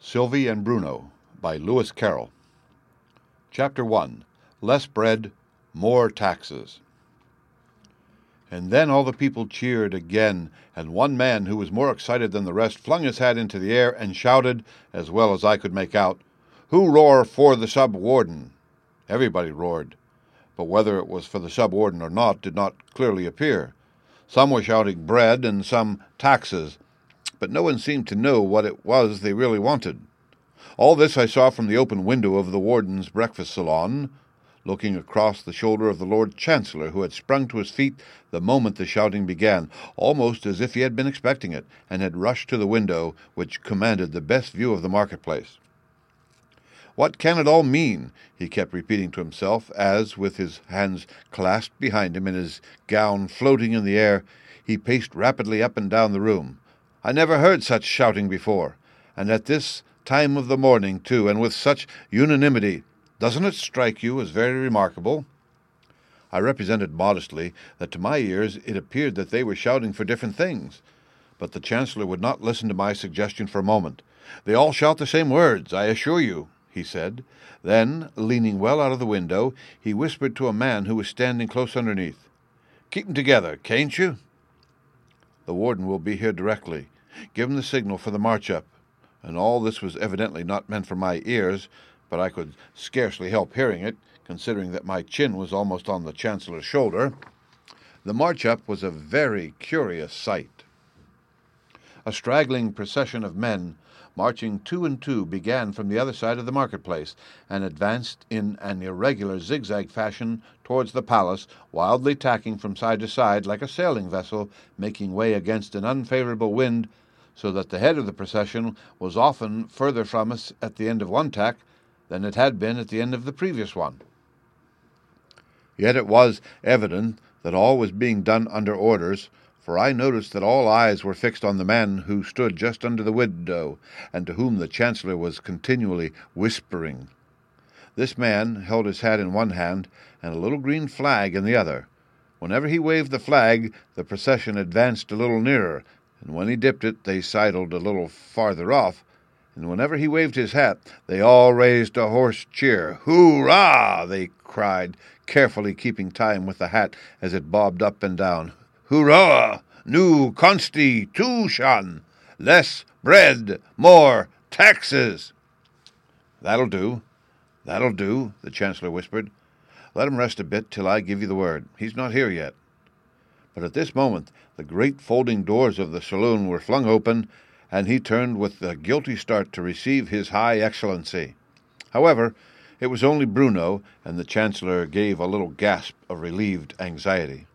Sylvie and Bruno by Lewis Carroll. Chapter 1 Less Bread, More Taxes. And then all the people cheered again, and one man who was more excited than the rest flung his hat into the air and shouted, as well as I could make out, Who roar for the sub warden? Everybody roared, but whether it was for the sub warden or not did not clearly appear. Some were shouting bread and some taxes but no one seemed to know what it was they really wanted. All this I saw from the open window of the warden's breakfast salon, looking across the shoulder of the Lord Chancellor, who had sprung to his feet the moment the shouting began, almost as if he had been expecting it, and had rushed to the window which commanded the best view of the marketplace. What can it all mean? he kept repeating to himself, as, with his hands clasped behind him and his gown floating in the air, he paced rapidly up and down the room. I never heard such shouting before, and at this time of the morning, too, and with such unanimity. Doesn't it strike you as very remarkable? I represented modestly that to my ears it appeared that they were shouting for different things, but the Chancellor would not listen to my suggestion for a moment. They all shout the same words, I assure you, he said. Then, leaning well out of the window, he whispered to a man who was standing close underneath. "Keep Keep 'em together, can't you? The warden will be here directly. Give him the signal for the march up. And all this was evidently not meant for my ears, but I could scarcely help hearing it, considering that my chin was almost on the Chancellor's shoulder. The march up was a very curious sight. A straggling procession of men, marching two and two, began from the other side of the marketplace, and advanced in an irregular zigzag fashion towards the palace, wildly tacking from side to side like a sailing vessel making way against an unfavorable wind so that the head of the procession was often further from us at the end of one tack than it had been at the end of the previous one. Yet it was evident that all was being done under orders, for I noticed that all eyes were fixed on the man who stood just under the window, and to whom the Chancellor was continually whispering. This man held his hat in one hand and a little green flag in the other. Whenever he waved the flag, the procession advanced a little nearer, and when he dipped it, they sidled a little farther off, and whenever he waved his hat, they all raised a hoarse cheer. Hoorah! they cried, carefully keeping time with the hat as it bobbed up and down. Hoorah! New Constitution! Less bread, more taxes! That'll do. That'll do, the Chancellor whispered. Let him rest a bit till I give you the word. He's not here yet. But at this moment the great folding doors of the saloon were flung open, and he turned with a guilty start to receive his High Excellency. However, it was only Bruno, and the Chancellor gave a little gasp of relieved anxiety.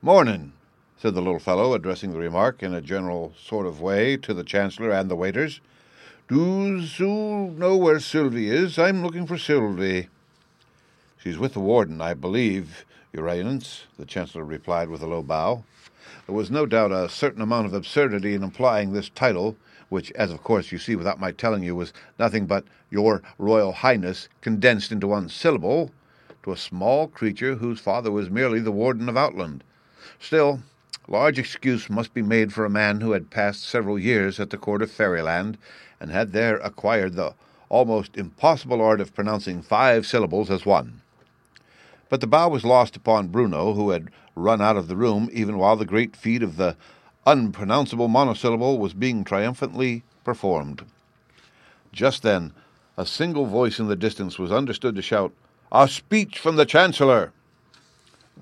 Mornin', said the little fellow, addressing the remark in a general sort of way to the Chancellor and the waiters. Doos oo know where Sylvie is? I'm looking for Sylvie. She's with the warden, I believe, your Eminence, the Chancellor replied with a low bow. There was no doubt a certain amount of absurdity in implying this title, which, as of course you see without my telling you, was nothing but Your Royal Highness condensed into one syllable, to a small creature whose father was merely the Warden of Outland. Still, large excuse must be made for a man who had passed several years at the court of Fairyland, and had there acquired the almost impossible art of pronouncing five syllables as one. But the bow was lost upon Bruno, who had run out of the room even while the great feat of the unpronounceable monosyllable was being triumphantly performed. Just then, a single voice in the distance was understood to shout, A speech from the Chancellor!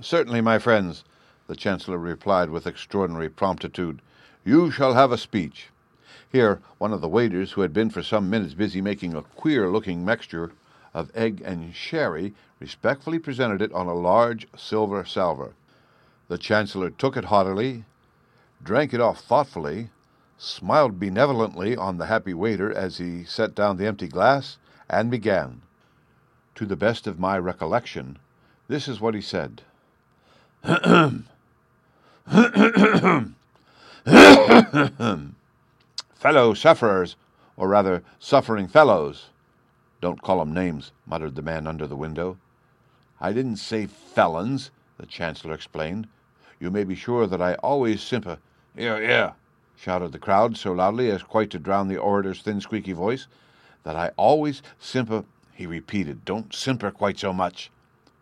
Certainly, my friends, the Chancellor replied with extraordinary promptitude. You shall have a speech. Here, one of the waiters, who had been for some minutes busy making a queer looking mixture of egg and sherry, respectfully presented it on a large silver salver. The Chancellor took it haughtily, drank it off thoughtfully, smiled benevolently on the happy waiter as he set down the empty glass, and began. To the best of my recollection, this is what he said. Fellow sufferers, or rather suffering fellows, don't call 'em names, muttered the man under the window. I didn't say felons, the Chancellor explained. You may be sure that I always sympa. Yeah, yeah. shouted the crowd so loudly as quite to drown the orator's thin, squeaky voice, that I always simper. He repeated, Don't simper quite so much,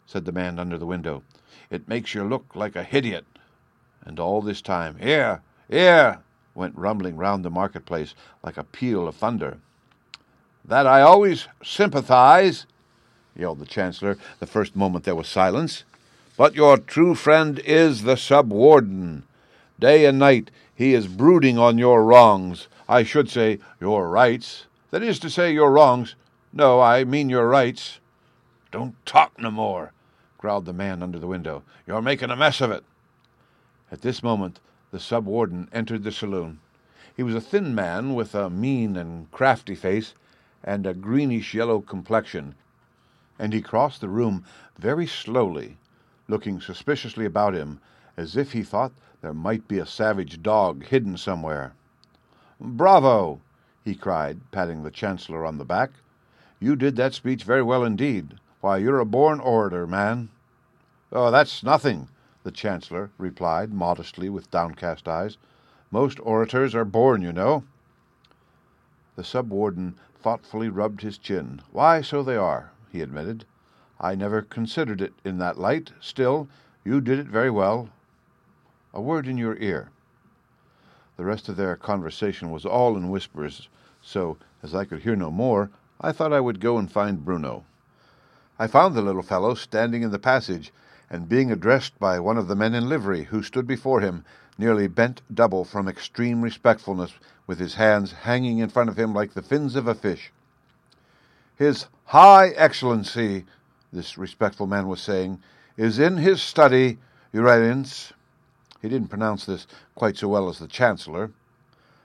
said the man under the window. It makes you look like a hidiot. And all this time, Hear, hear, went rumbling round the marketplace like a peal of thunder. That I always sympathize, yelled the Chancellor the first moment there was silence. But your true friend is the sub warden. Day and night he is brooding on your wrongs. I should say your rights. That is to say, your wrongs. No, I mean your rights. Don't talk no more, growled the man under the window. You're making a mess of it. At this moment, the sub warden entered the saloon. He was a thin man with a mean and crafty face and a greenish yellow complexion, and he crossed the room very slowly, looking suspiciously about him as if he thought there might be a savage dog hidden somewhere. Bravo! he cried, patting the Chancellor on the back. You did that speech very well indeed. Why, you're a born orator, man. Oh, that's nothing, the Chancellor replied modestly with downcast eyes. Most orators are born, you know. The sub warden thoughtfully rubbed his chin. Why, so they are, he admitted. I never considered it in that light. Still, you did it very well. A word in your ear. The rest of their conversation was all in whispers, so, as I could hear no more, I thought I would go and find Bruno. I found the little fellow standing in the passage, and being addressed by one of the men in livery, who stood before him, nearly bent double from extreme respectfulness, with his hands hanging in front of him like the fins of a fish. His High Excellency, this respectful man was saying, is in his study, Your. He didn't pronounce this quite so well as the Chancellor.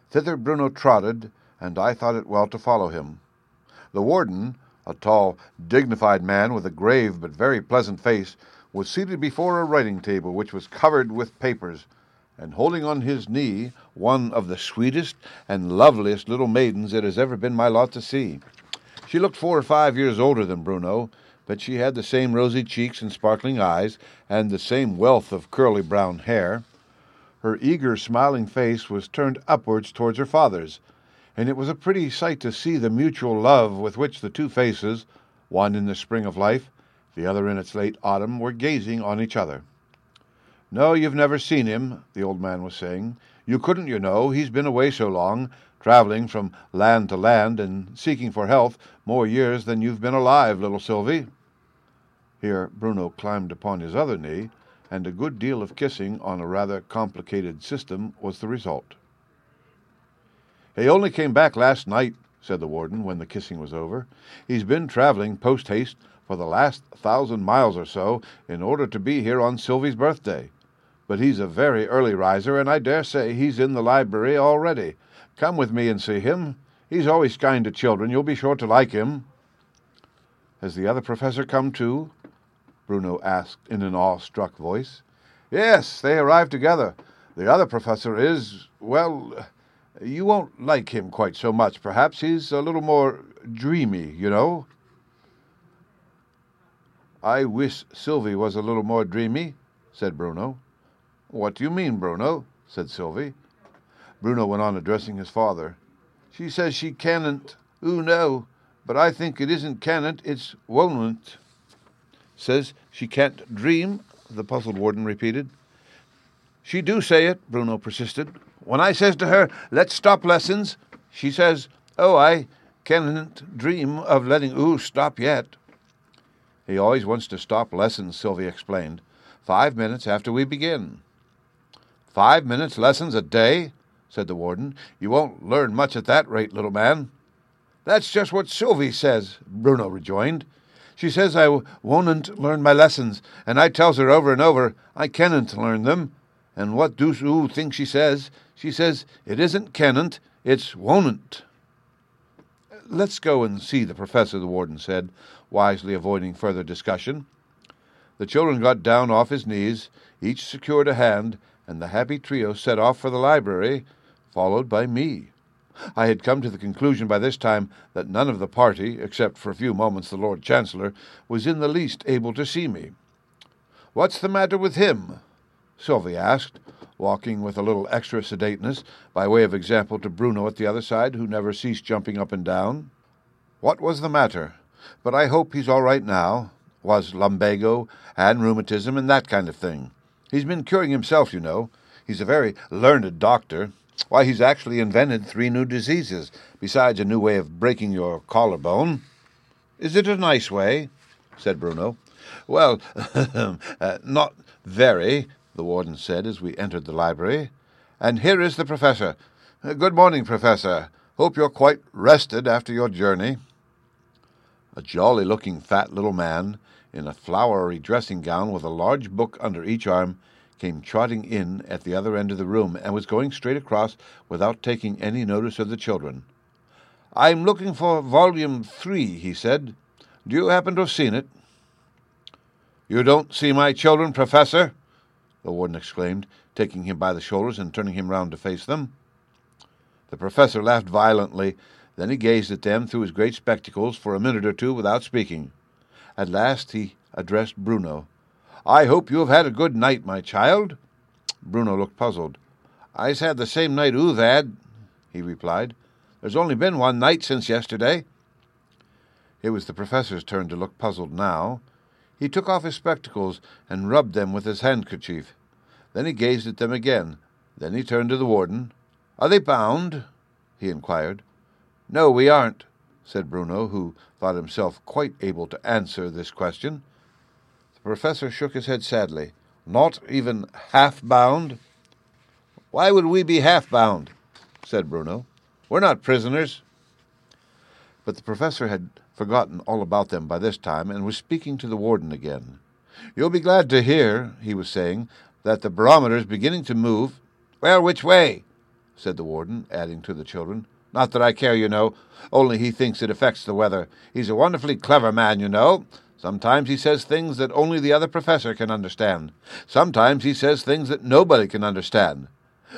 Thither Bruno trotted, and I thought it well to follow him. The warden, a tall, dignified man with a grave but very pleasant face, was seated before a writing table which was covered with papers, and holding on his knee one of the sweetest and loveliest little maidens it has ever been my lot to see. She looked four or five years older than Bruno, but she had the same rosy cheeks and sparkling eyes, and the same wealth of curly brown hair. Her eager, smiling face was turned upwards towards her father's, and it was a pretty sight to see the mutual love with which the two faces, one in the spring of life, the other in its late autumn, were gazing on each other. No, you've never seen him, the old man was saying. You couldn't, you know. He's been away so long, travelling from land to land and seeking for health more years than you've been alive, little Sylvie. Here Bruno climbed upon his other knee and a good deal of kissing on a rather complicated system was the result. He only came back last night, said the warden when the kissing was over. He's been travelling post haste for the last thousand miles or so in order to be here on Sylvie's birthday. But he's a very early riser, and I dare say he's in the library already. Come with me and see him. He's always kind to children. You'll be sure to like him. Has the other professor come too? Bruno asked in an awe-struck voice. Yes, they arrived together. The other professor is, well, you won't like him quite so much, perhaps. He's a little more dreamy, you know. I wish Sylvie was a little more dreamy, said Bruno. What do you mean, Bruno? said Sylvie. Bruno went on addressing his father. She says she can't. Ooh, no, but I think it isn't can't, it's won't. Says she can't dream, the puzzled warden repeated. She do say it, Bruno persisted. When I says to her, let's stop lessons, she says, oh, I can't dream of letting oo stop yet. He always wants to stop lessons, Sylvie explained, five minutes after we begin. Five minutes lessons a day? said the warden. You won't learn much at that rate, little man. That's just what Sylvie says, Bruno rejoined. She says I won't learn my lessons, and I tells her over and over I cannot learn them. And what do you think she says? She says it isn't cannot, it's won't. Let's go and see the professor, the warden said, wisely avoiding further discussion. The children got down off his knees, each secured a hand, and the happy trio set off for the library, followed by me. I had come to the conclusion by this time that none of the party, except for a few moments the Lord Chancellor, was in the least able to see me. What's the matter with him? Sylvie asked. Walking with a little extra sedateness, by way of example to Bruno at the other side, who never ceased jumping up and down. What was the matter? But I hope he's all right now. Was lumbago and rheumatism and that kind of thing. He's been curing himself, you know. He's a very learned doctor. Why, he's actually invented three new diseases, besides a new way of breaking your collarbone. Is it a nice way? said Bruno. Well, uh, not very, the warden said as we entered the library. And here is the professor. Good morning, professor. Hope you're quite rested after your journey. A jolly looking fat little man, in a flowery dressing gown with a large book under each arm, came trotting in at the other end of the room and was going straight across without taking any notice of the children. I'm looking for volume three, he said. Do you happen to have seen it? You don't see my children, Professor? The warden exclaimed, taking him by the shoulders and turning him round to face them. The professor laughed violently. Then he gazed at them through his great spectacles for a minute or two without speaking. At last he addressed Bruno. I hope you have had a good night, my child. Bruno looked puzzled. I's had the same night oo've had, he replied. There's only been one night since yesterday. It was the professor's turn to look puzzled now. He took off his spectacles and rubbed them with his handkerchief. Then he gazed at them again. Then he turned to the warden. Are they bound? he inquired. No, we aren't, said Bruno, who thought himself quite able to answer this question. The professor shook his head sadly. Not even half bound? Why would we be half bound? said Bruno. We're not prisoners. But the professor had forgotten all about them by this time, and was speaking to the warden again. You'll be glad to hear, he was saying, that the barometer's beginning to move. Well, which way? said the warden, adding to the children. Not that I care, you know, only he thinks it affects the weather. He's a wonderfully clever man, you know. Sometimes he says things that only the other professor can understand. Sometimes he says things that nobody can understand.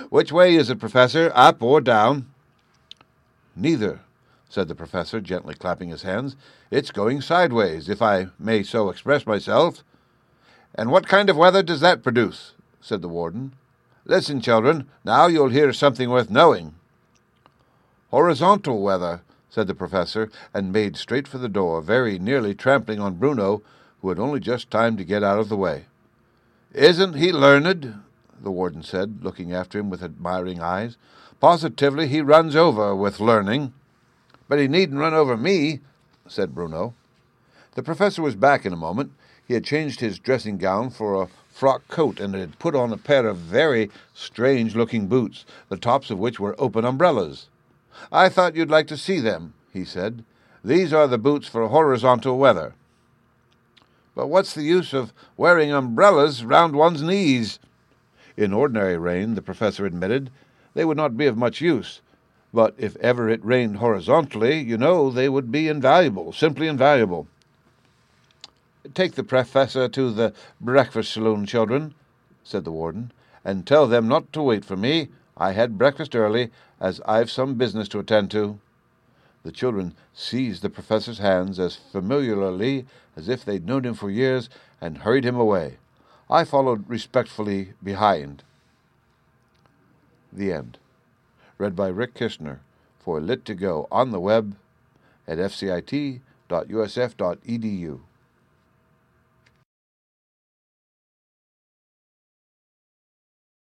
Which way is it, Professor, up or down? Neither, said the professor, gently clapping his hands. It's going sideways, if I may so express myself. And what kind of weather does that produce? said the warden. Listen, children, now you'll hear something worth knowing. Horizontal weather, said the professor, and made straight for the door, very nearly trampling on Bruno, who had only just time to get out of the way. Isn't he learned? the warden said, looking after him with admiring eyes. Positively he runs over with learning. But he needn't run over me, said Bruno. The professor was back in a moment. He had changed his dressing gown for a frock coat and had put on a pair of very strange looking boots, the tops of which were open umbrellas. I thought you'd like to see them, he said. These are the boots for horizontal weather. But what's the use of wearing umbrellas round one's knees? In ordinary rain, the professor admitted, they would not be of much use. But if ever it rained horizontally, you know, they would be invaluable, simply invaluable. Take the professor to the breakfast saloon, children, said the warden, and tell them not to wait for me. I had breakfast early, as I've some business to attend to. The children seized the professor's hands as familiarly as if they'd known him for years and hurried him away. I followed respectfully behind. The end read by Rick Kishner for Lit2Go on the web at fcit.usf.edu.